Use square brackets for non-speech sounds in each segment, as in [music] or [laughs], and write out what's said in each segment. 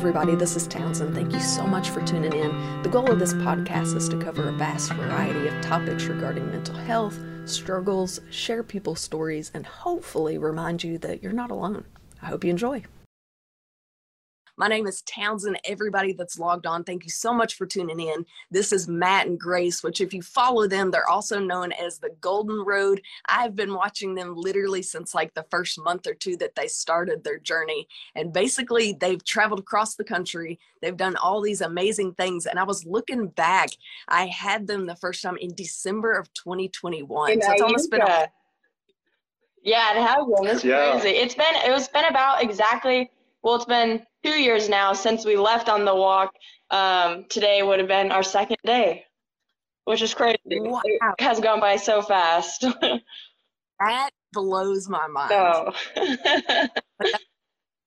Everybody, this is Townsend. Thank you so much for tuning in. The goal of this podcast is to cover a vast variety of topics regarding mental health, struggles, share people's stories, and hopefully remind you that you're not alone. I hope you enjoy. My name is Townsend. Everybody that's logged on, thank you so much for tuning in. This is Matt and Grace, which, if you follow them, they're also known as the Golden Road. I've been watching them literally since like the first month or two that they started their journey. And basically, they've traveled across the country. They've done all these amazing things. And I was looking back, I had them the first time in December of 2021. so it's almost been. A- yeah, it has been. It's yeah. crazy. It's been it was been about exactly well, it's been two years now since we left on the walk. Um, today would have been our second day, which is crazy. Wow. It has gone by so fast. [laughs] that blows my mind. No.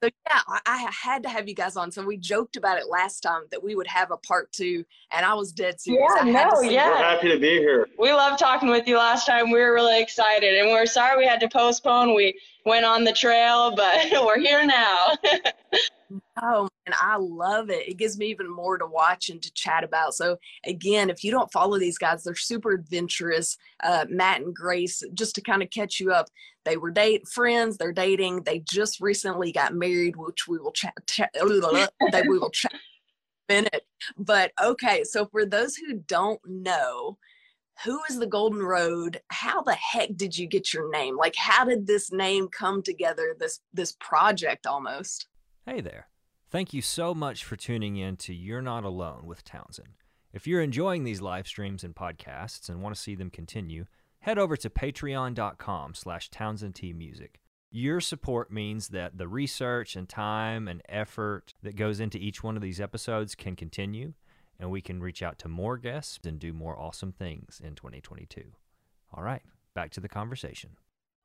So yeah, I, I, had to have you guys on. So we joked about it last time that we would have a part two, and I was dead serious. Yeah, no, yeah. We're happy to be here. We loved talking with you last time. We were really excited, and we're sorry we had to postpone. We went on the trail, but [laughs] we're here now. [laughs] Oh, and I love it. It gives me even more to watch and to chat about. So, again, if you don't follow these guys, they're super adventurous. Uh, Matt and Grace, just to kind of catch you up, they were date friends. They're dating. They just recently got married, which we will chat. chat [laughs] that we will chat minute. But okay, so for those who don't know, who is the Golden Road? How the heck did you get your name? Like, how did this name come together? This this project almost. Hey there. Thank you so much for tuning in to You're Not Alone with Townsend. If you're enjoying these live streams and podcasts and want to see them continue, head over to patreon.com slash townsendtmusic. Your support means that the research and time and effort that goes into each one of these episodes can continue, and we can reach out to more guests and do more awesome things in 2022. All right, back to the conversation.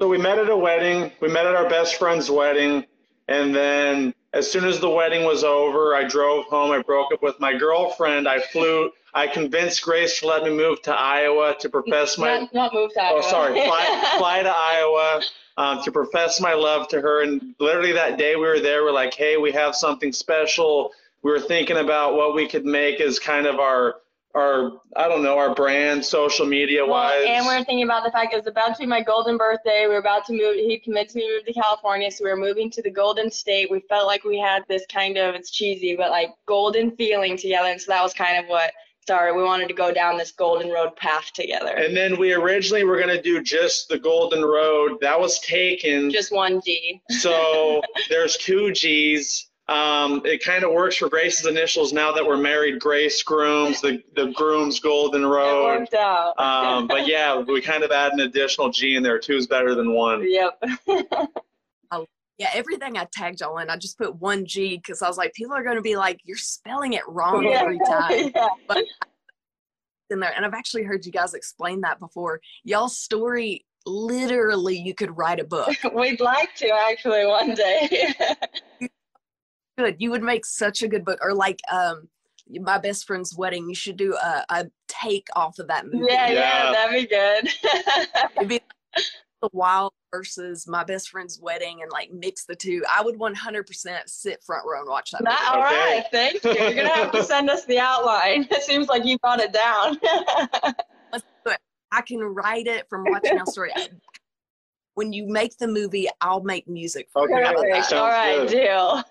So we met at a wedding. We met at our best friend's wedding. And then as soon as the wedding was over, I drove home. I broke up with my girlfriend. I flew. I convinced Grace to let me move to Iowa to profess my. Not, not move to Iowa. Oh, sorry. Fly, fly to Iowa um, to profess my love to her. And literally that day we were there, we're like, hey, we have something special. We were thinking about what we could make as kind of our our I don't know our brand social media wise. Well, and we are thinking about the fact it was about to be my golden birthday. We were about to move. He convinced me to move to California, so we were moving to the Golden State. We felt like we had this kind of it's cheesy, but like golden feeling together, and so that was kind of what started. We wanted to go down this golden road path together. And then we originally were gonna do just the golden road. That was taken. Just one G. So [laughs] there's two G's um, it kind of works for Grace's initials now that we're married. Grace Grooms, the the Grooms Golden Road. It worked out. um, but [laughs] yeah, we kind of add an additional G in there. Two is better than one. Yep. [laughs] yeah, everything I tagged y'all in, I just put one G because I was like, people are going to be like, you're spelling it wrong yeah. every [laughs] time. yeah. But in there, and I've actually heard you guys explain that before. Y'all's story literally you could write a book. We'd like to actually one day good. You would make such a good book. Or like um my best friend's wedding. You should do a, a take off of that movie. Yeah, yeah, yeah that'd be good. [laughs] It'd be the wild versus my best friend's wedding and like mix the two. I would 100% sit front row and watch that. Movie. All okay. right, thank you. You're gonna have to send us the outline. [laughs] It seems like you got it down. [laughs] Let's do it. I can write it from watching our story. When you make the movie, I'll make music for okay. you. All right, deal.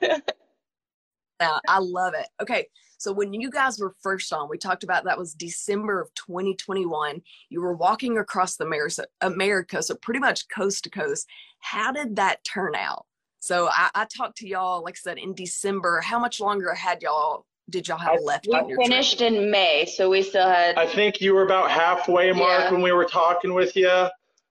I love it. Okay. So when you guys were first on, we talked about that was December of 2021. You were walking across the America, America so pretty much coast to coast. How did that turn out? So I, I talked to y'all, like I said, in December. How much longer had y'all did y'all have left we finished trip? in May, so we still had. I think you were about halfway mark yeah. when we were talking with you.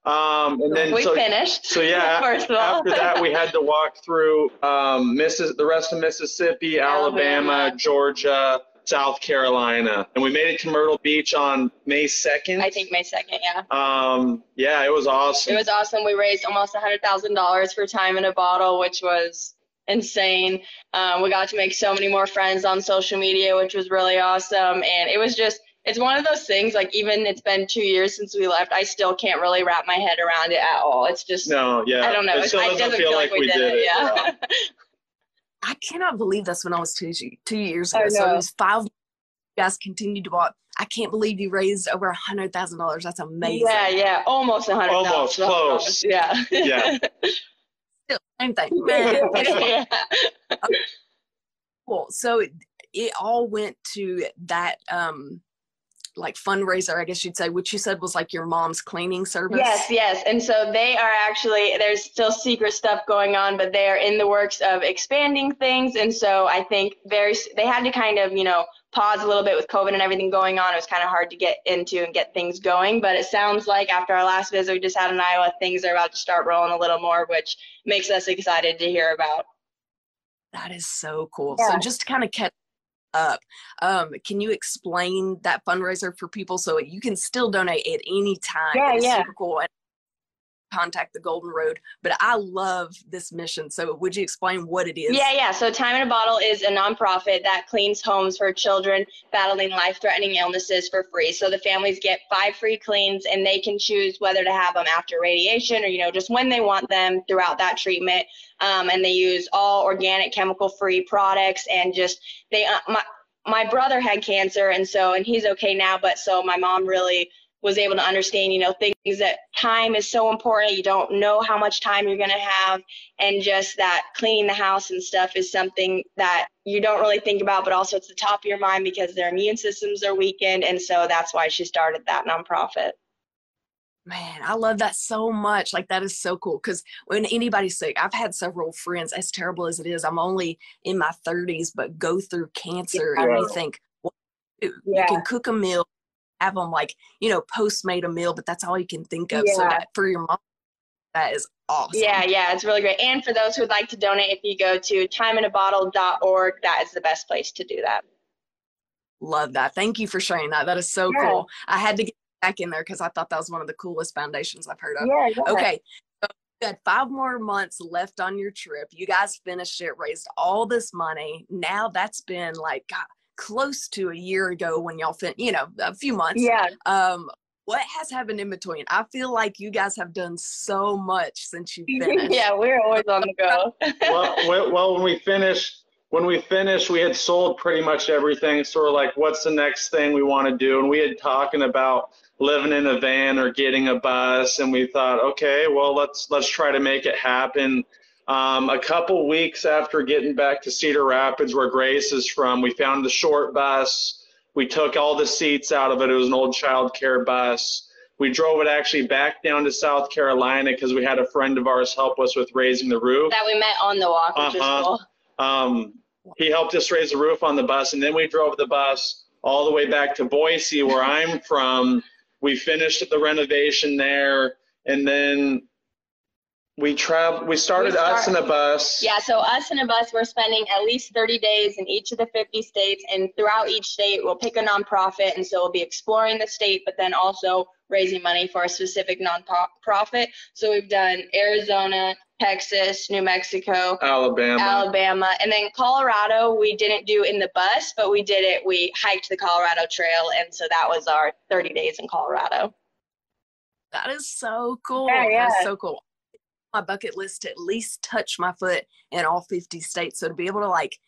Um, and then we so, finished. So yeah, [laughs] after that we had to walk through um, Missis- the rest of Mississippi, Alabama, Alabama, Georgia, South Carolina, and we made it to Myrtle Beach on May second. I think May second, yeah. Um, yeah, it was awesome. It was awesome. We raised almost a hundred thousand dollars for Time in a Bottle, which was insane. Um, we got to make so many more friends on social media, which was really awesome, and it was just it's one of those things like even it's been two years since we left i still can't really wrap my head around it at all it's just no yeah i don't know it still doesn't, doesn't feel, feel like, like, we, did, did it, yeah, yeah. I cannot believe that's when I was two two years ago. So it was five. You guys continued to walk. I can't believe you raised over a hundred thousand dollars. That's amazing. Yeah, yeah, almost a hundred. Almost close. Yeah. Yeah. [laughs] Still, same thing. [laughs] yeah. [laughs] cool. So it, it all went to that um like fundraiser, I guess you'd say, which you said was like your mom's cleaning service. Yes, yes. And so they are actually, there's still secret stuff going on, but they are in the works of expanding things. And so I think very, they had to kind of, you know, pause a little bit with COVID and everything going on. It was kind of hard to get into and get things going. But it sounds like after our last visit we just had in Iowa, things are about to start rolling a little more, which makes us excited to hear about. That is so cool. Yeah. So just to kind of catch up, um, can you explain that fundraiser for people so you can still donate at any time? Yeah, It's yeah. super cool. And contact the Golden Road. But I love this mission. So would you explain what it is? Yeah, yeah. So Time in a Bottle is a nonprofit that cleans homes for children battling life-threatening illnesses for free. So the families get five free cleans, and they can choose whether to have them after radiation or you know just when they want them throughout that treatment. Um, and they use all organic, chemical-free products, and just they. Uh, my my brother had cancer, and so and he's okay now. But so my mom really was able to understand, you know, things that time is so important. You don't know how much time you're going to have. And just that cleaning the house and stuff is something that you don't really think about, but also it's the top of your mind because their immune systems are weakened. And so that's why she started that nonprofit. Man, I love that so much. Like that is so cool. Because when anybody's sick, I've had several friends, as terrible as it is, I'm only in my 30s, but go through cancer and you think, well, you can cook a meal, have them like, you know, postmate a meal, but that's all you can think of. So that for your mom, that is awesome. Yeah, yeah, it's really great. And for those who'd like to donate, if you go to timeinaBottle.org, that is the best place to do that. Love that. Thank you for sharing that. That is so Yeah. cool. I had to get back in there because I thought that was one of the coolest foundations I've heard of. Yeah, yeah. Okay. So you had five more months left on your trip. You guys finished it, raised all this money. Now that's been like God, close to a year ago when y'all fin you know, a few months. Yeah. Um, what has happened in between? I feel like you guys have done so much since you [laughs] finished. yeah, we're always on the go. [laughs] well, well, well, when we finished, when we finished, we had sold pretty much everything. So we're like, what's the next thing we want to do? And we had talking about living in a van or getting a bus, and we thought, okay, well, let's let's try to make it happen. Um, a couple weeks after getting back to Cedar Rapids, where Grace is from, we found the short bus. We took all the seats out of it. It was an old child care bus. We drove it actually back down to South Carolina because we had a friend of ours help us with raising the roof. that we met on the walk, which Uh-huh. is cool. Um, he helped us raise the roof on the bus, and then we drove the bus all the way back to Boise, where I'm from. We finished the renovation there, and then we traveled. We started We us in a bus. Yeah, so us in a bus, we're spending at least 30 days in each of the 50 states, and throughout each state, we'll pick a nonprofit, and so we'll be exploring the state, but then also raising money for a specific nonprofit. So we've done Arizona, Texas, New Mexico, Alabama. Alabama, and then Colorado. We didn't do in the bus, but we did it. We hiked the Colorado Trail, and so that was our 30 days in Colorado. That is so cool. Yeah, yeah. That's so cool. My bucket list to at least touch my foot in all 50 states. So to be able to like,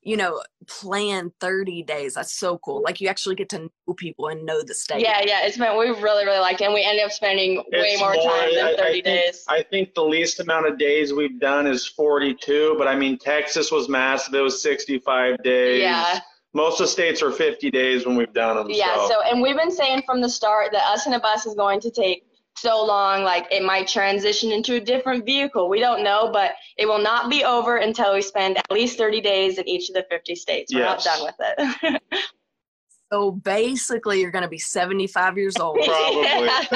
you know, plan 30 days, that's so cool. Like you actually get to know people and know the state. Yeah, yeah, it's been we really really liked it, and we ended up spending way It's more, time than I- I 30 think- days. I think the least amount of days we've done is 42, but I mean, Texas was massive. It was 65 days. Yeah. Most of the states are 50 days when we've done them. Yeah, so. so and we've been saying from the start that us in a bus is going to take so long, like it might transition into a different vehicle. We don't know, but it will not be over until we spend at least 30 days in each of the 50 states. We're Yes. not done with it. [laughs] So basically, you're going to be 75 years old. [laughs] Probably. [laughs]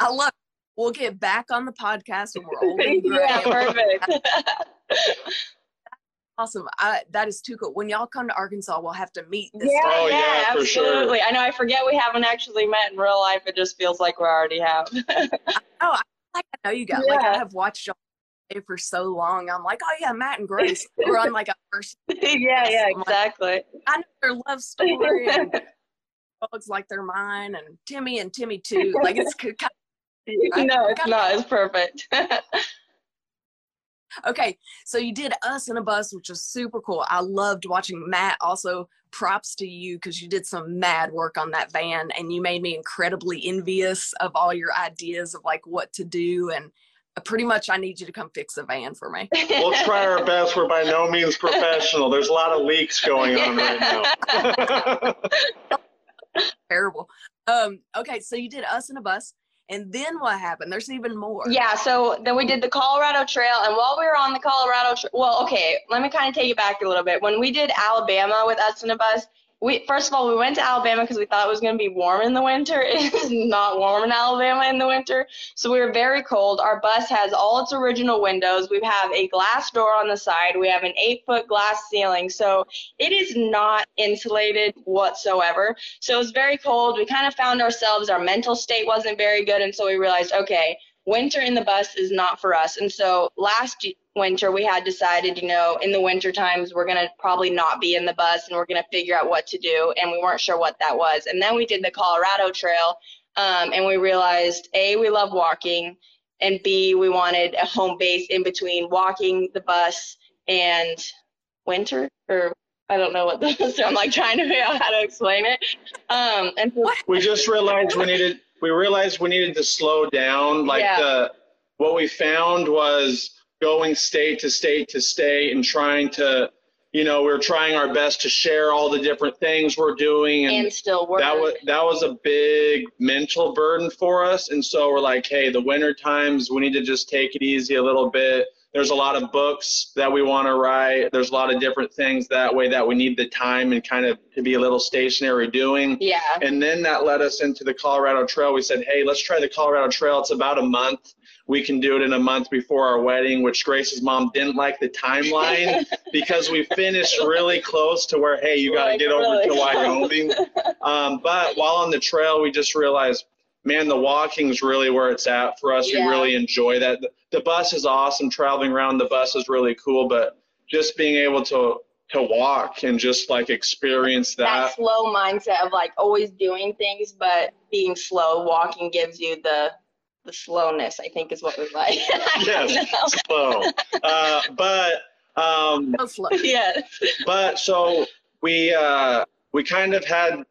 I love it. We'll get back on the podcast when we're old and gray. yeah, perfect. Awesome. I, that is too cool. When y'all come to Arkansas, we'll have to meet this yeah. Oh, yeah, yeah, for sure. absolutely. I know. I forget we haven't actually met in real life. It just feels like we already have. [laughs] Oh, I, like I know you guys. Like I have watched y'all for so long. I'm like, oh yeah, Matt and Grace. [laughs] We're on like a first. [laughs] yeah, yeah, exactly. I know their love story and dogs like they're mine, and Timmy and Timmy too. Like it's kind no, it's not. It's perfect. Okay, so you did Us in a Bus, which was super cool. I loved watching Matt. Also, props to you because you did some mad work on that van and you made me incredibly envious of all your ideas of like what to do. And uh, pretty much, I need you to come fix the van for me. [laughs] We'll try our best. We're by no means professional. There's a lot of leaks going on right now. [laughs] [laughs] Terrible. Um, okay, so you did Us in a Bus. And then what happened? There's even more. Yeah, so then we did the Colorado Trail, and while we were on the Colorado, well, okay, let me kind of take it back a little bit. When we did Alabama with us in a bus, we first of all we went to Alabama because we thought it was going to be warm in the winter. [laughs] It is not warm in Alabama in the winter, so we were very cold. Our bus has all its original windows. We have a glass door on the side. We have an eight-foot glass ceiling, so it is not insulated whatsoever. So it was very cold. We kind of found ourselves. Our mental state wasn't very good, and so we realized, okay, winter in the bus is not for us. And so last winter we had decided, you know, in the winter times we're gonna probably not be in the bus and we're gonna figure out what to do. And we weren't sure what that was. And then we did the Colorado Trail, um, and we realized a we love walking, and b we wanted a home base in between walking, the bus, and winter or. I don't know what this [laughs] is. So I'm like trying to figure out how to explain it. Um, and so, we just realized we needed we realized we needed to slow down. Like Yeah. the what we found was going state to state to state and trying to, you know, we're trying our best to share all the different things we're doing and, and still work. that was that was a big mental burden for us and so we're like hey the winter times we need to just take it easy a little bit there's a lot of books that we want to write there's a lot of different things that way that we need the time and kind of to be a little stationary doing yeah. and then that led us into the Colorado Trail. We said, hey, let's try the Colorado Trail. It's about a month. We can do it in a month before our wedding, which Grace's mom didn't like the timeline [laughs] because we finished really close to where, hey, you got to Like, get over really to. Wyoming. [laughs] Um, but while on the trail, we just realized, man, the walking's really where it's at for us. Yeah. We really enjoy that. The, the bus is awesome. Traveling around the bus is really cool, but just being able to to walk and just like experience that that slow mindset of like always doing things but being slow walking gives you the the slowness i think is what we like [laughs] Yes. slow. Uh, but um, Go slow. [laughs] yes but so we uh, we kind of had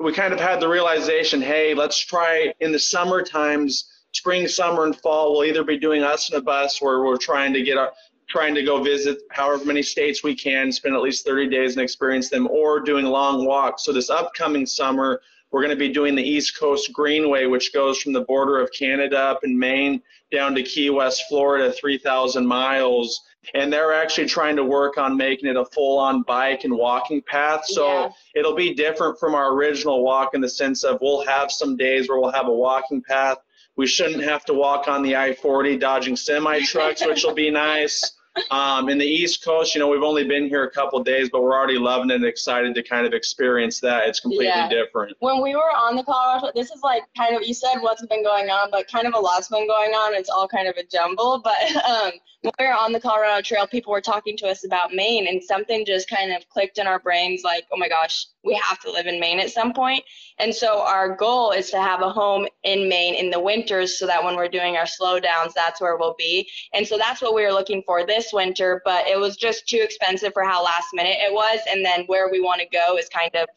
we kind of had the realization, hey, let's try in the summer times, spring, summer, and fall. We'll either be doing us in a bus where we're trying to get our trying to go visit however many states we can, spend at least 30 days and experience them, or doing long walks. So this upcoming summer, we're going to be doing the East Coast Greenway, which goes from the border of Canada up in Maine down to Key West, Florida, 3,000 miles. And they're actually trying to work on making it a full on bike and walking path. So Yeah. it'll be different from our original walk in the sense of we'll have some days where we'll have a walking path. We shouldn't have to walk on the I 40 dodging semi trucks, which will be [laughs] nice. Um, in the East Coast, you know, we've only been here a couple days, but we're already loving it and excited to kind of experience that. It's completely Yeah. different. when we were on the colorado this is like kind of you said what's been going on but kind of a lot's been going on it's all kind of a jumble [laughs] but um when we were on the colorado trail people were talking to us about maine and something just kind of clicked in our brains like oh my gosh we have to live in maine at some point. And so our goal is to have a home in maine in the winters so that when we're doing our slowdowns that's where we'll be. And so that's what we were looking for this winter but it was just too expensive for how last minute it was. And then where we want to go is kind of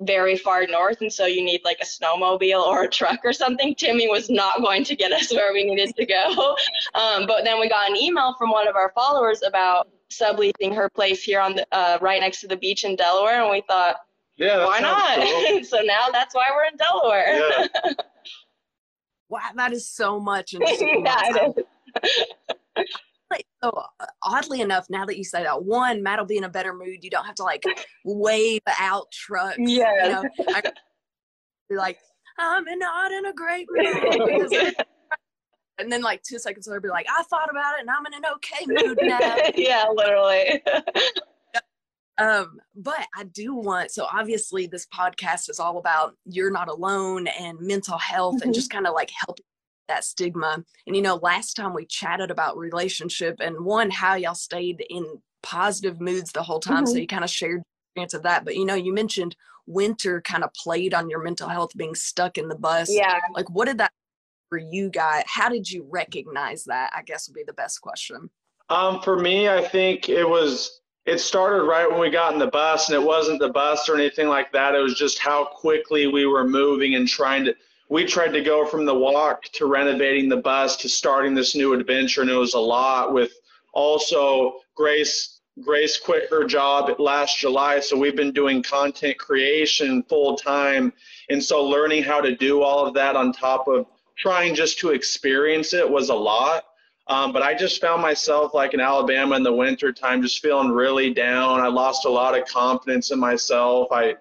very far north. And so you need like a snowmobile or a truck or something. Timmy was not going to get us where we needed to go. [laughs] Um, but then we got an email from one of our followers about subleasing her place here on the uh, right next to the beach in delaware. And we thought Yeah, why not cool. [laughs] so now that's why we're in delaware Yeah. [laughs] Wow, that is so much. in just a few Yeah, it is. [laughs] Like, So uh, oddly enough, now that you say that, one, Matt will be in a better mood. You don't have to like wave out trucks. Yeah. You know, I, be like, I'm not in a great mood. because- and then like two seconds later, be like, I thought about it and I'm in an okay mood now. yeah literally Um, but I do want so obviously this podcast is all about you're not alone and mental health and Mhm. just kind of like helping that stigma. And you know, last time we chatted about relationship and one how y'all stayed in positive moods the whole time. So Mhm. you kind of shared your experience of that. But you know, you mentioned winter kind of played on your mental health being stuck in the bus. yeah Like what did that for you guys? How did you recognize that? I guess would be the best question. Um, for me, I think it was it started right when we got in the bus, and it wasn't the bus or anything like that. It was just how quickly we were moving and trying to. We tried to go from the walk to renovating the bus to starting this new adventure, and it was a lot. With also Grace, Grace quit her job last July, so we've been doing content creation full time, and so learning how to do all of that on top of trying just to experience it was a lot. Um, but I just found myself like in Alabama in the winter time, just feeling really down. I lost a lot of confidence in myself. I,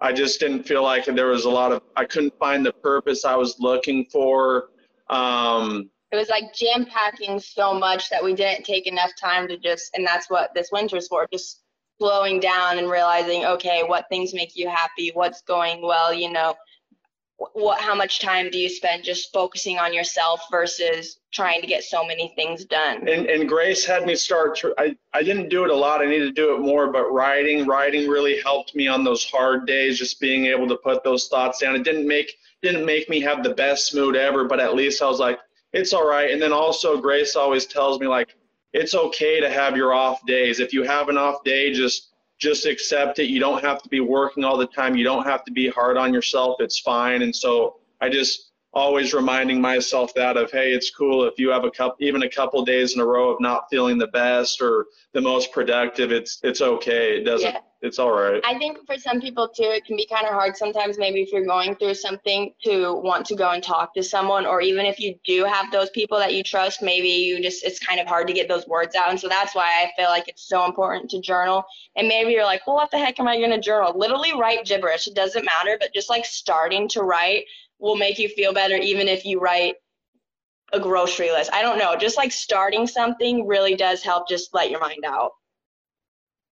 I just didn't feel like there was a lot of, I couldn't find the purpose I was looking for. Um, it was like jam packing so much that we didn't take enough time to just, and that's what this winter's for, just slowing down and realizing, okay, what things make you happy, what's going well, you know, what how much time do you spend just focusing on yourself versus trying to get so many things done? And, and grace had me start to, I, I didn't do it a lot. I need to do it more but writing writing really helped me on those hard days just being able to put those thoughts down. It didn't make didn't make me have the best mood ever but at least i was like it's all right. And then also grace always tells me like it's okay to have your off days. If you have an off day just just accept it. You don't have to be working all the time. You don't have to be hard on yourself. It's fine. And so I just always reminding myself that of hey it's cool if you have a couple even a couple days in a row of not feeling the best or the most productive it's it's okay. It doesn't yeah. it's all right. I think for some people too it can be kind of hard sometimes maybe if you're going through something to want to go and talk to someone or even if you do have those people that you trust maybe you just it's kind of hard to get those words out. And so that's why i feel like it's so important to journal. And maybe you're like well what the heck am i going to journal? Literally write gibberish. It doesn't matter but just like starting to write will make you feel better even if you write a grocery list. I don't know, just like starting something really does help just let your mind out.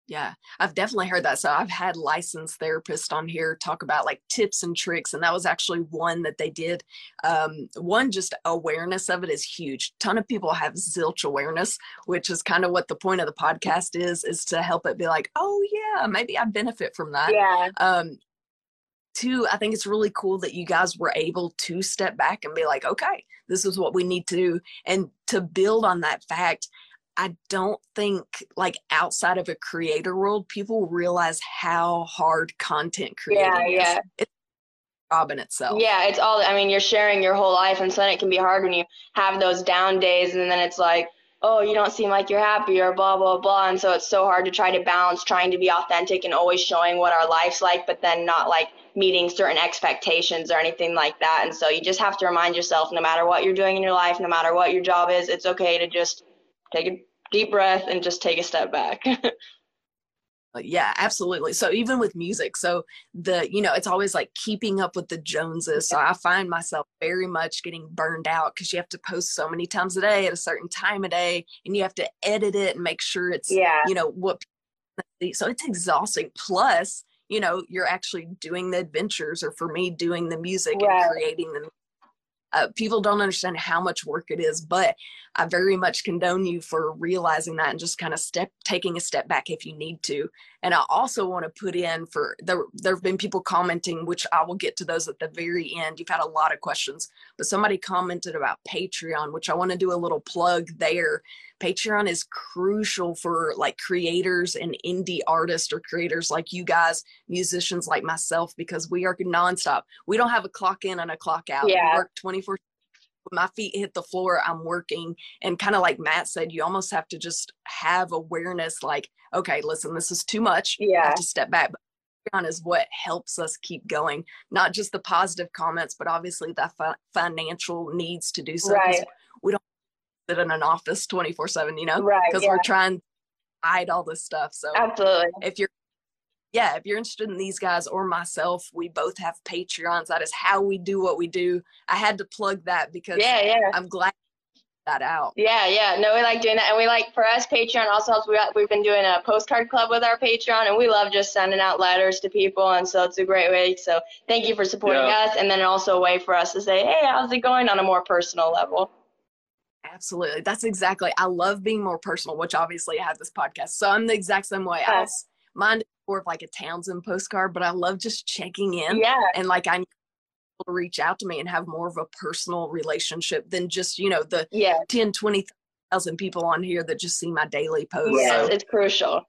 Yeah, I've definitely heard that. So I've had licensed therapists on here talk about like tips and tricks, and that was actually one that they did. Um, one, just awareness of it is huge. ton of people have zilch awareness, which is kind of what the point of the podcast is, is to help it be like, oh yeah, maybe I benefit from that. Yeah. Um, two, I think it's really cool that you guys were able to step back and be like, okay, this is what we need to do. And to build on that fact, I don't think like outside of a creator world, people realize how hard content creating yeah, yeah. is. It's job in itself. Yeah, it's all I mean, you're sharing your whole life and so then it can be hard when you have those down days and then it's like, oh, you don't seem like you're happy or blah, blah, blah. And so it's so hard to try to balance trying to be authentic and always showing what our life's like, but then not like meeting certain expectations or anything like that. And so you just have to remind yourself no matter what you're doing in your life, no matter what your job is, it's okay to just take a deep breath and just take a step back. [laughs] Uh, yeah absolutely so even with music so the you know it's always like keeping up with the joneses so i find myself very much getting burned out because you have to post so many times a day at a certain time of day and you have to edit it and make sure it's yeah you know what so it's exhausting plus you know you're actually doing the adventures or for me doing the music right. and creating the uh, people don't understand how much work it is but i very much condone you for realizing that and just kind of step taking a step back if you need to. And i also want to put in for there there have been people commenting which i will get to those at the very end. You've had a lot of questions but somebody commented about patreon which i want to do a little plug there Patreon is crucial for like creators and indie artists or creators like you guys, musicians like myself, because we are nonstop. We don't have a clock in and a clock out. Yeah. We work 24 when my feet hit the floor, I'm working. And kind of like Matt said, you almost have to just have awareness like, okay, listen, this is too much. Yeah. To step back. Patreon is what helps us keep going. Not just the positive comments, but obviously the fi- financial needs to do so. Right. We don't sit in an office 24 7 you know right because yeah. we're trying to hide all this stuff so absolutely. if you're yeah if you're interested in these guys or myself we both have patreons that is how we do what we do. I had to plug that because yeah yeah. I'm glad that out. Yeah yeah. No we like doing that and we like for us patreon also helps. We, we've been doing a postcard club with our patreon and we love just sending out letters to people and so it's a great way so thank you for supporting yeah. us and then also a way for us to say hey how's it going? on a more personal level Absolutely. That's exactly. I love being more personal, which obviously I have this podcast. So I'm the exact same way. I oh. was mine more of like a Townsend postcard, but I love just checking in. Yeah. And like I need people to reach out to me and have more of a personal relationship than just you know the Yeah. 10 20,000 people on here that just see my daily posts. Yes, So, it's crucial.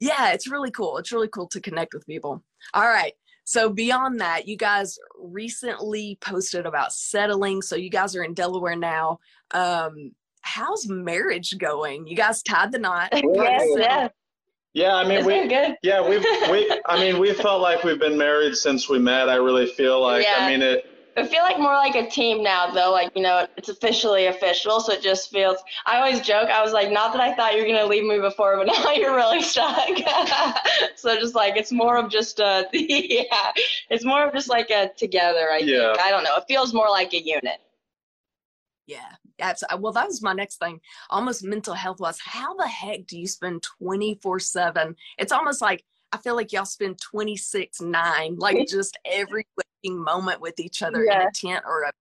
yeah, it's really cool. It's really cool to connect with people. All right. So beyond that, you guys recently posted about settling. So you guys are in Delaware now. Um, how's marriage going? You guys tied the knot. [laughs] yes, yeah. Yeah, I mean, It's we, good. yeah, we've, we, I mean, we [laughs] felt like we've been married since we met. I really feel like, Yeah. I mean, it, I feel like more like a team now, though. Like, you know, it's officially official, so it just feels. I always joke, I was like, not that I thought you were going to leave me before, but [laughs] now you're really stuck. [laughs] so just like, it's more of just a, [laughs] yeah, it's more of just like a together, I Yeah. think. I don't know. It feels more like a unit. Yeah. That's, uh, well, that was my next thing. Almost mental health was how the heck do you spend 24 7? It's almost like I feel like y'all spend 26 9, like just every waking moment with each other in a tent or a.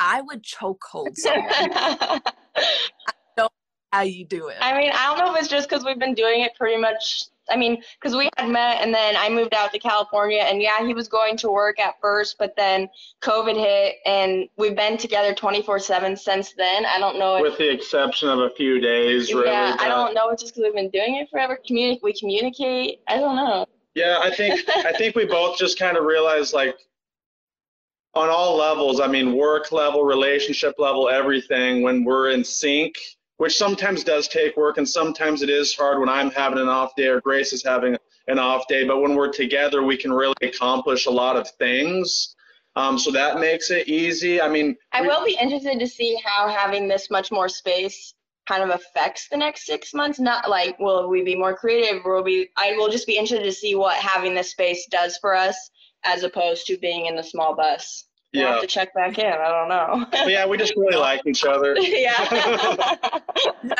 I would choke hold [laughs] someone. I don't know how you do it. I mean, I don't know if it's just because we've been doing it pretty much. I mean, because we had met and then I moved out to California, and yeah, he was going to work at first, but then COVID hit, and we've been together 24 7 since then. I don't know if. with the exception of a few days, really. yeah, I don't know. It's just because we've been doing it forever. Communi- we communicate. I don't know. Yeah, I think I [laughs] think we both just kind of realized like on all levels, I mean work level, relationship level, everything when we're in sync, which sometimes does take work and sometimes it is hard when I'm having an off day or Grace is having an off day, but when we're together we can really accomplish a lot of things. Um, so that makes it easy. I mean, I we- will be interested to see how having this much more space kind of affects the next six months. Not like will we be more creative, or will we? I will just be interested to see what having this space does for us, as opposed to being in the small bus. We'll yeah. have to check back in. I don't know. Yeah, we just really like each other. [laughs] yeah. [laughs] [laughs]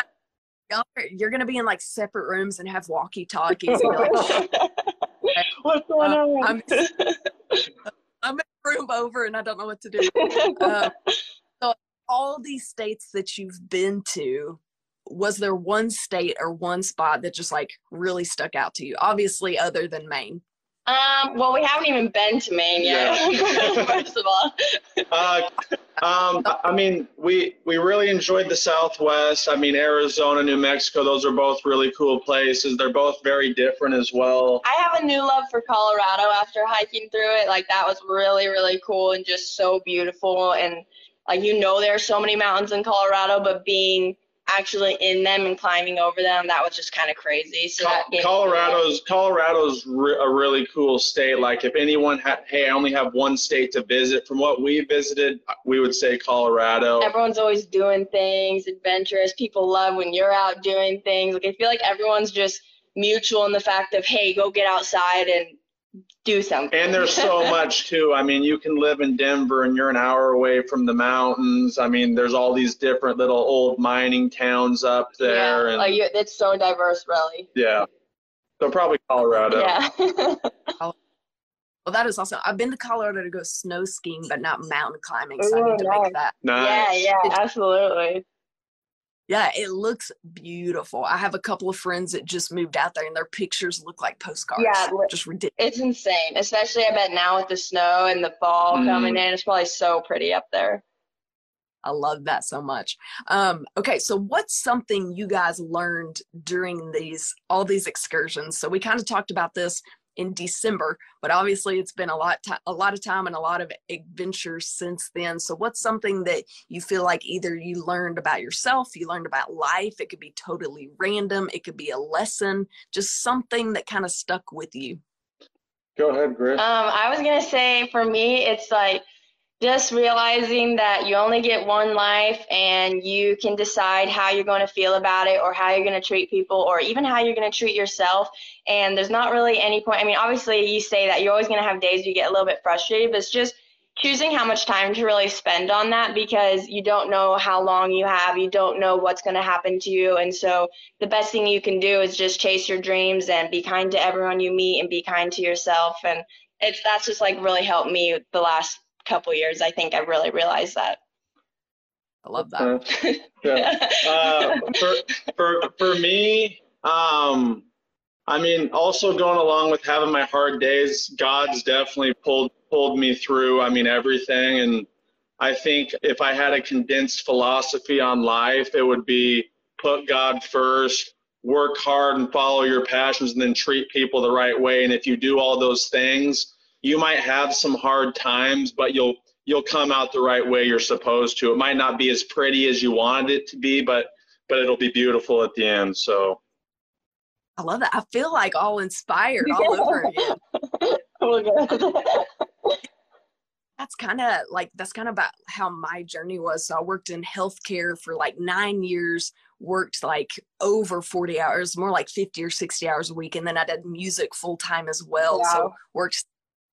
Y'all are- you're gonna be in like separate rooms and have walkie talkies. and like, What's going Uh, on? I'm- I'm in a room over and I don't know what to do. Uh, so all these states that you've been to, was there one state or one spot that just like really stuck out to you? Obviously, other than Maine. um. Well, we haven't even been to Maine yet. Yeah. [laughs] First of all. [laughs] Uh, um, I mean, we we really enjoyed the Southwest. I mean, Arizona, New Mexico, those are both really cool places. They're both very different as well. I have a new love for Colorado after hiking through it. Like that was really, really cool and just so beautiful. And like you know, there are so many mountains in Colorado, but being actually in them and climbing over them, that was just kind of crazy. So that gave me- Colorado's Colorado's re- a really cool state. Like if anyone had, hey, I only have one state to visit. From what we visited, we would say Colorado. Everyone's always doing things, adventurous. People love when you're out doing things. Like I feel like everyone's just mutual in the fact of hey, go get outside and do something. And there's so [laughs] much too. I mean, you can live in Denver and you're an hour away from the mountains. I mean, there's all these different little old mining towns up there, yeah, and like you, it's so diverse, really. yeah. So probably Colorado. Yeah. [laughs] [laughs] Well, that is awesome. I've been to Colorado to go snow skiing, but not mountain climbing. So I need to nice. make that. Nice. Yeah, yeah, absolutely. Yeah, it looks beautiful. I have a couple of friends that just moved out there, and their pictures look like postcards. Yeah, just ridiculous. It's insane, especially I bet now with the snow and the fall Mhm. coming in, it's probably so pretty up there. I love that so much. Um, okay, so what's something you guys learned during these all these excursions? So we kind of talked about this in December, but obviously it's been a lot ti- a lot of time and a lot of adventures since then. So what's something that you feel like either you learned about yourself, you learned about life, it could be totally random, it could be a lesson, just something that kind of stuck with you. Go ahead, Griff. Um, I was gonna say for me, it's like just realizing that you only get one life and you can decide how you're going to feel about it or how you're going to treat people or even how you're going to treat yourself. And there's not really any point. I mean, obviously, you say that you're always going to have days you get a little bit frustrated, but it's just choosing how much time to really spend on that because you don't know how long you have. You don't know what's going to happen to you. And so the best thing you can do is just chase your dreams and be kind to everyone you meet and be kind to yourself. And it's that's just like really helped me the last couple years. I think I really realized that. I love that. Uh, [laughs] yeah. Uh, for, for for me, um, I mean, also going along with having my hard days, God's definitely pulled pulled me through. I mean, everything, and I think if I had a condensed philosophy on life, it would be put God first, work hard and follow your passions, and then treat people the right way. And if you do all those things, you might have some hard times, but you'll you'll come out the right way you're supposed to. It might not be as pretty as you wanted it to be, but but it'll be beautiful at the end. So I love that. I feel like all inspired all over again. [laughs] oh [laughs] that's kind of like that's kind of about how my journey was. So I worked in healthcare for like nine years, worked like over 40 hours, more like 50 or 60 hours a week. And then I did music full time as well. Wow. So worked is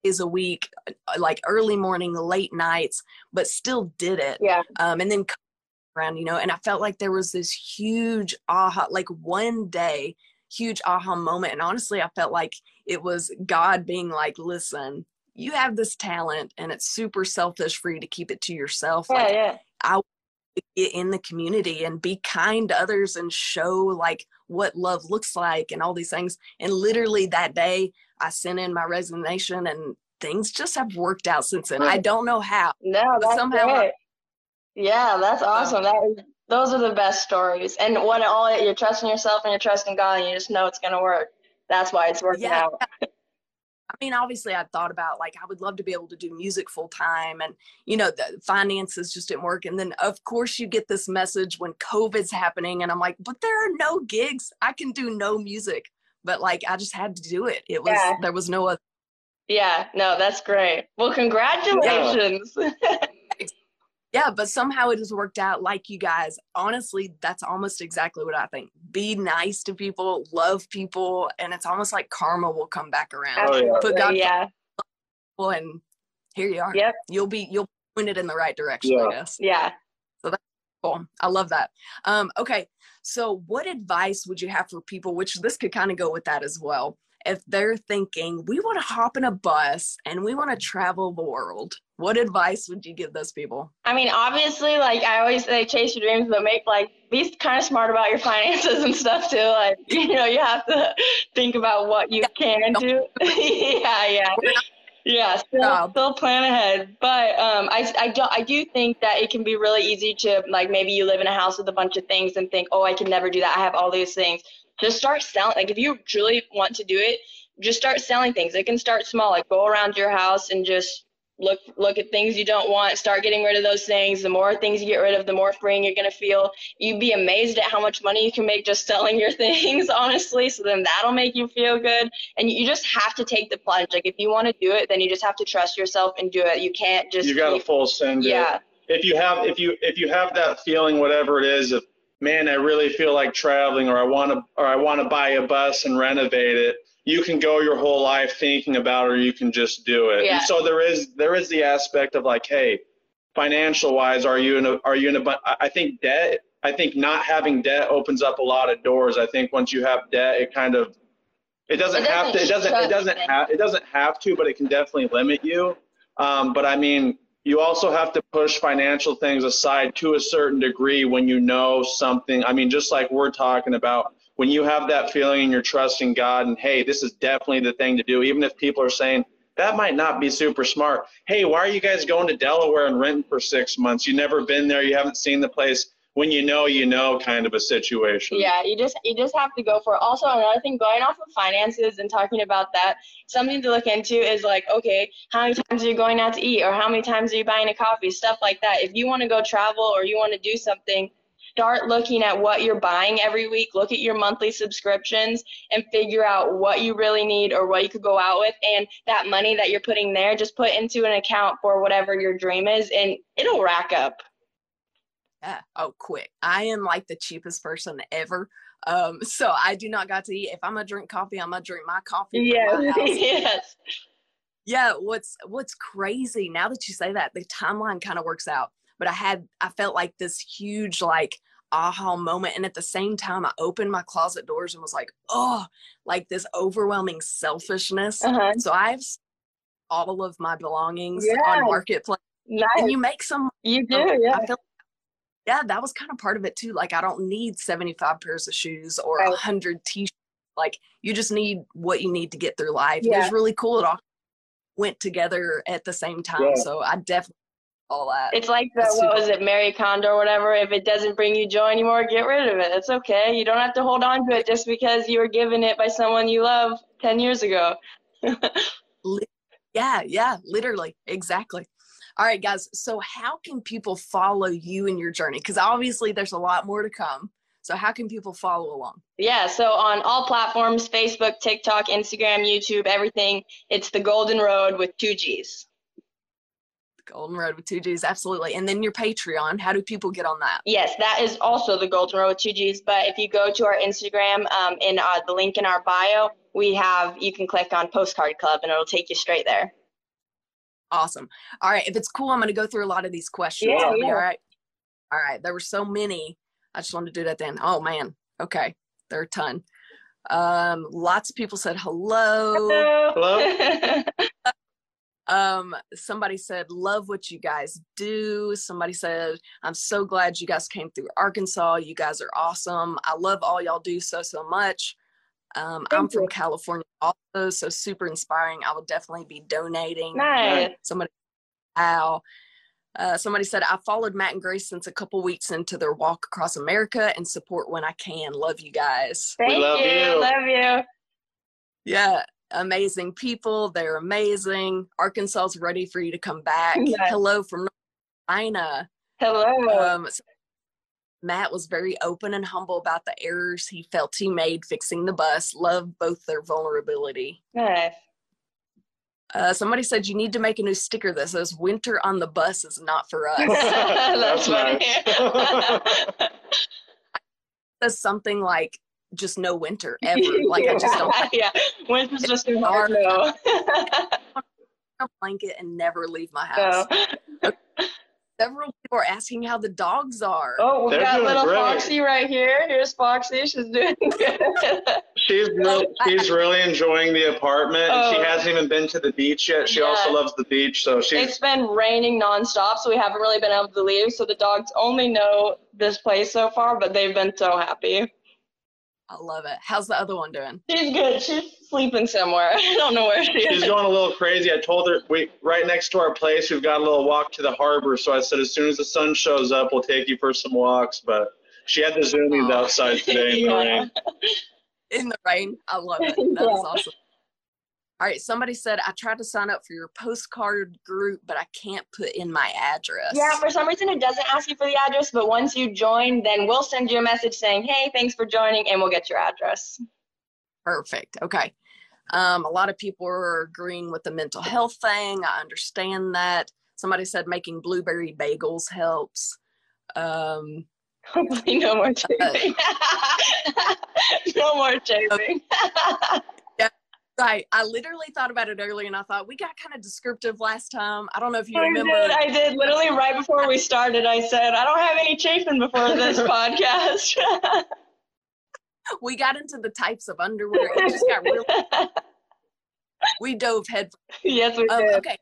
a week, uh, like early morning, late nights, but still did it. Yeah. Um, and then around, you know, and I felt like there was this huge aha, like one day, huge aha moment. And honestly, I felt like it was God being like, listen, you have this talent and it's super selfish for you to keep it to yourself. Yeah, like, yeah. I get in the community and be kind to others and show like what love looks like and all these things. And literally that day, I sent in my resignation and things just have worked out since then. I hmm. don't know how. No, that's somehow great. Yeah, that's awesome. That is, those are the best stories. And when all you're trusting yourself and you're trusting God and you just know it's gonna work. That's why it's working yeah. out. [laughs] I mean, obviously, I thought about like I would love to be able to do music full time, and you know, the finances just didn't work. And then, of course, you get this message when COVID's happening, and I'm like, but there are no gigs. I can do no music, but like I just had to do it. It was yeah. there was no other. Yeah, no, that's great. Well, congratulations. [laughs] Yeah. yeah, but somehow it has worked out like you guys. Honestly, that's almost exactly what I think. Be nice to people, love people, and it's almost like karma will come back around. Oh, yeah. Put God yeah. and here you are. Yep. You'll be you'll point it in the right direction, yeah. I guess. Yeah. Cool. I love that. Um, okay. So what advice would you have for people, which this could kind of go with that as well, if they're thinking we want to hop in a bus and we want to travel the world? what advice would you give those people? I mean, obviously, like I always say, chase your dreams, but make like be kind of smart about your finances and stuff too. Like, [laughs] you know, you have to think about what you can do. [laughs] yeah, yeah. Yeah, still, still plan ahead. But um, I, I, do, I do think that it can be really easy to, like, maybe you live in a house with a bunch of things and think, oh, I can never do that. I have all these things. Just start selling. Like, if you truly want to do it, just start selling things. It can start small. Like, go around your house and just look look at things you don't want start getting rid of those things. The more things you get rid of the more freeing you're going to feel. You'd be amazed at how much money you can make just selling your [laughs] things honestly. So then that'll make you feel good. And you just have to take the plunge. Like if you want to do it then you just have to trust yourself and do it. You can't just you got to full send yeah. It. if you have if you if you have that feeling whatever it is of man i really feel like traveling or i want to or i want to buy a bus and renovate it you can go your whole life thinking about it or you can just do it. Yeah. And so there is there is the aspect of like, hey, financial wise, are you in a are you in a I think debt I think not having debt opens up a lot of doors. I think once you have debt, it kind of it doesn't, it doesn't have to. It doesn't. It doesn't have. It doesn't have to, but it can definitely limit you. Um, but I mean, you also have to push financial things aside to a certain degree when you know something. I mean, just like we're talking about, when you have that feeling and you're trusting God and hey, this is definitely the thing to do, even if people are saying that might not be super smart. Hey, why are you guys going to Delaware and renting for six months? You've never been there, you haven't seen the place. When you know, you know, kind of a situation. Yeah, you just you just have to go for it. Also, another thing, going off of finances and talking about that, something to look into is like, okay, how many times are you going out to eat, or how many times are you buying a coffee, stuff like that. If you want to go travel or you want to do something, start looking at what you're buying every week, look at your monthly subscriptions and figure out what you really need or what you could go out with. And that money that you're putting there, just put into an account for whatever your dream is and it'll rack up. Yeah. Oh, quick. I am like the cheapest person ever. Um, [laughs] so I do not got to eat. If I'm gonna drink coffee, I'm gonna drink my coffee. Yes. [laughs] yes. Yeah. What's what's crazy now that you say that, the timeline kind of works out. But I had I felt like this huge like aha moment. And at the same time, I opened my closet doors and was like, oh, like this overwhelming selfishness. Uh-huh. So I've all of my belongings on marketplace. Nice. And you make some. You do, yeah. Feel, yeah, that was kind of part of it too. Like I don't need 75 pairs of shoes or a right. hundred t-shirts. Like you just need what you need to get through life. It was really cool. It all went together at the same time. Yeah. So I definitely all that. It's like the what was it, Marie Kondo or whatever. If it doesn't bring you joy anymore, get rid of it. It's okay. You don't have to hold on to it just because you were given it by someone you love ten years ago. [laughs] Yeah, yeah, literally. Exactly. All right, guys. So, how can people follow you in your journey? Because obviously, there's a lot more to come. So, how can people follow along? Yeah, so on all platforms, Facebook, TikTok, Instagram, YouTube, everything, it's the Golden Road with two G's. Golden Road with two G's, absolutely. And then your Patreon. How do people get on that? Yes, that is also the Golden Road with two G's. But if you go to our Instagram, um, in uh, the link in our bio, we have you can click on Postcard Club and it'll take you straight there. Awesome. All right. If it's cool, I'm going to go through a lot of these questions. Yeah, yeah. all right. All right. There were so many. I just wanted to do that then. Oh, man. Okay. There are a ton. Um, lots of people said hello. Hello? [laughs] Um, somebody said, love what you guys do. Somebody said, I'm so glad you guys came through Arkansas. You guys are awesome. I love all y'all do so, so much. Um, I'm Thank from. California also, so super inspiring. I will definitely be donating. nice. Somebody, wow. Uh, somebody said, I followed Matt and Grace since a couple weeks into their walk across America and support when I can. Love you guys. Thank love you. you. Love you. Yeah, amazing people. They're amazing. Arkansas's ready for you to come back. Yes. Hello from North Carolina. Hello. Um, so Matt was very open and humble about the errors he felt he made fixing the bus. Love both their vulnerability. nice. Uh, somebody said you need to make a new sticker that says "Winter on the bus is not for [laughs] us." That's That's funny. [laughs] [laughs] says something like just no winter [laughs] ever. Like I just don't yeah, winter's just too hard. No. a blanket and never leave my house. so, Several people are asking how the dogs are. oh, we They're got little great. Foxy right here. Here's Foxy. She's doing [laughs] good. She's really, she's really enjoying the apartment. and She Oh. hasn't even been to the beach yet. She Yeah. also loves the beach, so she's it's been raining nonstop, so we haven't really been able to leave. So the dogs only know this place so far, but they've been so happy. I love it. How's the other one doing? She's good. She's sleeping somewhere. [laughs] I don't know where she she's is. going a little crazy. I told her we right next to our place. We've got a little walk to the harbor. So I said as soon as the sun shows up, we'll take you for some walks. But she had the zoomies Aw. outside today in the [laughs] rain. In the rain. I love it. That is Yeah. awesome. All right. Somebody said I tried to sign up for your postcard group, but I can't put in my address. Yeah, for some reason it doesn't ask you for the address, but once you join, then we'll send you a message saying, "Hey, thanks for joining," and we'll get your address. Perfect. Okay. Um, a lot of people are agreeing with the mental health thing. I understand that. Somebody said making blueberry bagels helps. Um, Hopefully, no more [laughs] chafing. [laughs] no more chafing. [laughs] right. I literally thought about it earlier and I thought we got kind of descriptive last time. I don't know if you I remember. did. I did. Literally right before we started, I said, "I don't have any chafing before this [laughs] podcast." [laughs] we got into the types of underwear. It just got really, [laughs] we dove head yes, we Um, did. okay.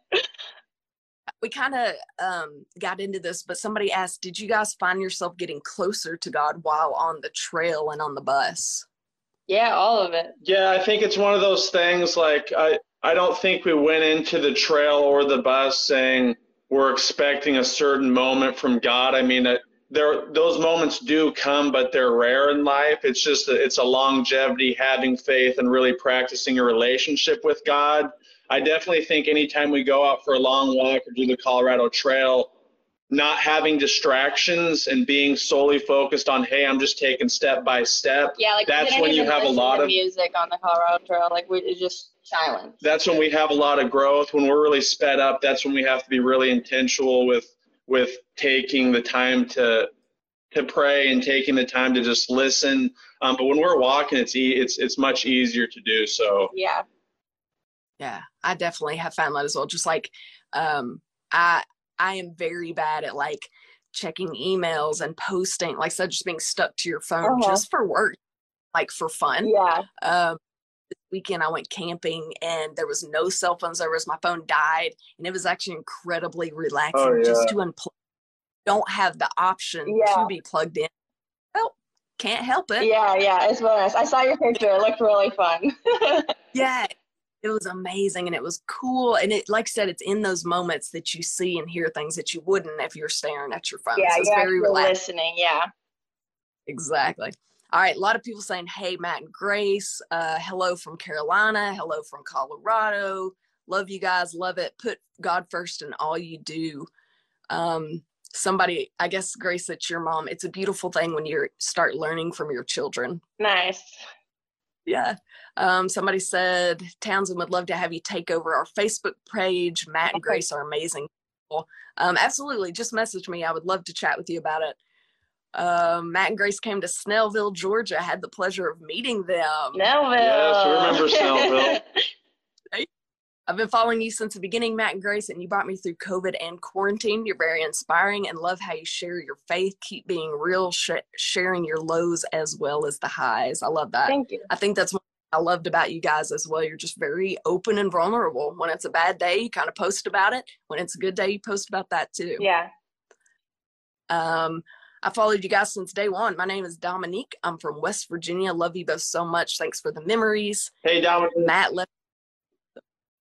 We kind of um, got into this, but somebody asked, "Did you guys find yourself getting closer to God while on the trail and on the bus?" Yeah, all of it. Yeah, I think it's one of those things like I I don't think we went into the trail or the bus saying we're expecting a certain moment from God. I mean, it, there those moments do come, but they're rare in life. It's just it's a longevity, having faith, and really practicing a relationship with God. I definitely think anytime we go out for a long walk or do the Colorado Trail, not having distractions and being solely focused on, hey, I'm just taking step by step. Yeah, like That's when you have a lot of- music on the Colorado Trail. Like we just silent. that's when we have a lot of growth when we're really sped up that's when we have to be really intentional with with taking the time to to pray and taking the time to just listen um, but when we're walking it's e- it's it's much easier to do so Yeah. Yeah, I definitely have found that as well. Just like um, I, I am very bad at like checking emails and posting, like said, just being stuck to your phone Uh-huh. just for work, like for fun. Yeah. um, this weekend I went camping and there was no cell phone service. my phone died and it was actually incredibly relaxing Oh, just to unplug don't have the option Yeah. to be plugged in well Can't help it. Yeah, yeah, it's nice. I saw your picture. It looked really fun. [laughs] yeah, it was amazing and it was cool. And it, like I said, it's in those moments that you see and hear things that you wouldn't if you're staring at your phone. Yeah, so it's you're very relaxed. listening. Yeah. Exactly. All right, a lot of people saying, "Hey, Matt and Grace, uh, hello from Carolina, hello from Colorado. Love you guys, love it. Put God first in all you do." Um, somebody, I guess, Grace, it's your mom. It's a beautiful thing when you start learning from your children. Nice. Yeah. Um, somebody said Townsend would love to have you take over our Facebook page. Matt and Grace are amazing people. Um, absolutely. Just message me. I would love to chat with you about it. Um, Matt and Grace came to Snellville, Georgia. Had the pleasure of meeting them. Snellville. Yes, we remember [laughs] Snellville. I've been following you since the beginning, Matt and Grace, and you brought me through COVID and quarantine. You're very inspiring and love how you share your faith. Keep being real, sh- sharing your lows as well as the highs. I love that. Thank you. I think that's what I loved about you guys as well. You're just very open and vulnerable. When it's a bad day, you kind of post about it. When it's a good day, you post about that too. Yeah. Um, I followed you guys since day one. My name is Dominique. I'm from West Virginia. Love you both so much. Thanks for the memories. Hey, Dominic. Matt left.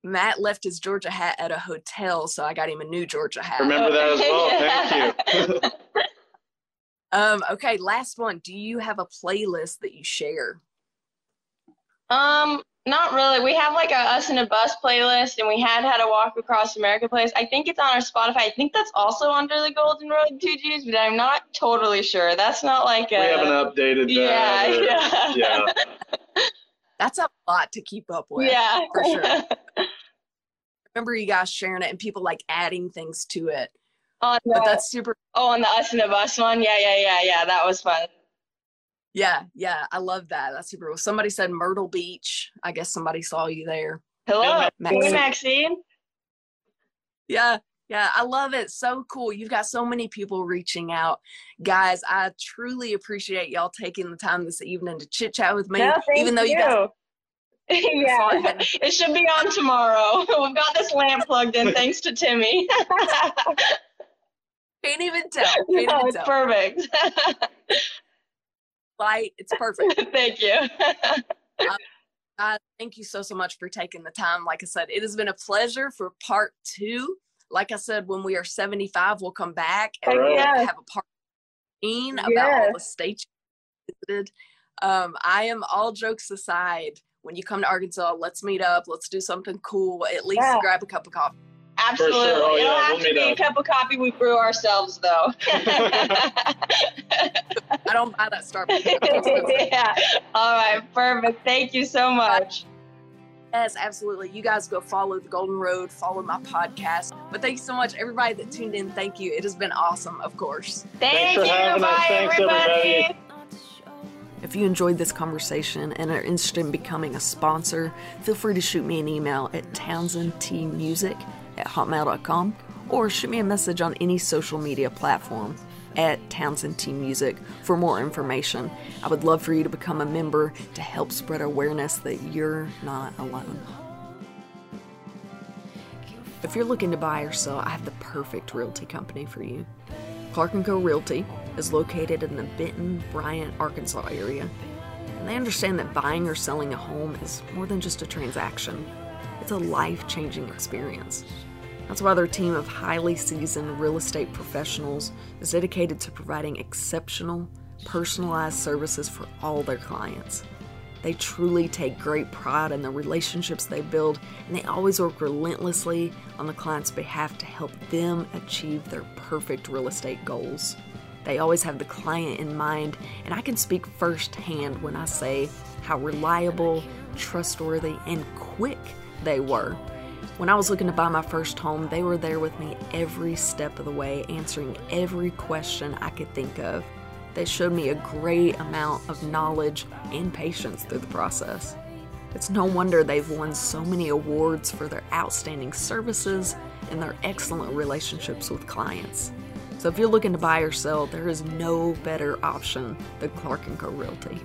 Matt left his Georgia hat at a hotel, so I got him a new Georgia hat. Remember that as well. [laughs] Thank you. [laughs] Um, okay, last one. Do you have a playlist that you share? Um, not really. We have like a us in a bus playlist, and we had had a walk across America playlist. I think it's on our Spotify. I think that's also under the Golden Road Two Gs, but I'm not totally sure. That's not like a. we haven't updated yeah, that. or- yeah, yeah. [laughs] That's a lot to keep up with. yeah, for sure. [laughs] Remember you guys sharing it and people like adding things to it. on But that's super oh, on the us and the bus one. Yeah, yeah, yeah, yeah. That was fun. Yeah, yeah, I love that. That's super cool. Somebody said Myrtle Beach. I guess somebody saw you there. Hello, Maxine. hey Maxine. Yeah, yeah, I love it. So cool. You've got so many people reaching out. Guys, I truly appreciate y'all taking the time this evening to chit chat with me. No, thank even though you, guys [laughs] yeah, it should be on tomorrow. [laughs] We've got this lamp plugged in thanks to Timmy. [laughs] can't even tell. Can't no, even it's tell. perfect. Light, it's perfect. Thank you. Uh, thank you so so much for taking the time. Like I said, it has been a pleasure for part two. Like I said, when we are 75, we'll come back and Heck we'll yeah. have a part 15 about all the Yes. states you visited. Um, I am all jokes aside. When you come to Arkansas, let's meet up. Let's do something cool. At least Yeah. grab a cup of coffee. Absolutely. Oh, It'll yeah, have we'll to meet be a cup of coffee we brew ourselves, though. [laughs] I don't buy that Starbucks. [laughs] [laughs] Yeah. All right. Perfect. Thank you so much. Yes, absolutely. You guys go follow the Golden Road, follow my podcast. But thank you so much, everybody that tuned in. Thank you. It has been awesome, of course. Thank for you. having us. Bye, Thanks, everybody. everybody. If you enjoyed this conversation and are interested in becoming a sponsor, feel free to shoot me an email at townsendtmusic at hotmail.com or shoot me a message on any social media platform at Townsend Team Music for more information. I would love for you to become a member to help spread awareness that you're not alone. If you're looking to buy or sell, I have the perfect realty company for you. Clark & Co. Realty is located in the Benton, Bryant, Arkansas area. And they understand that buying or selling a home is more than just a transaction. It's a life-changing experience. That's why their team of highly seasoned real estate professionals is dedicated to providing exceptional, personalized services for all their clients. They truly take great pride in the relationships they build, and they always work relentlessly on the client's behalf to help them achieve their perfect real estate goals. They always have the client in mind, and I can speak firsthand when I say how reliable, trustworthy, and quick they were. When I was looking to buy my first home, they were there with me every step of the way, answering every question I could think of. They showed me a great amount of knowledge and patience through the process. It's no wonder they've won so many awards for their outstanding services and their excellent relationships with clients. So if you're looking to buy or sell, there is no better option than Clark & Co Realty.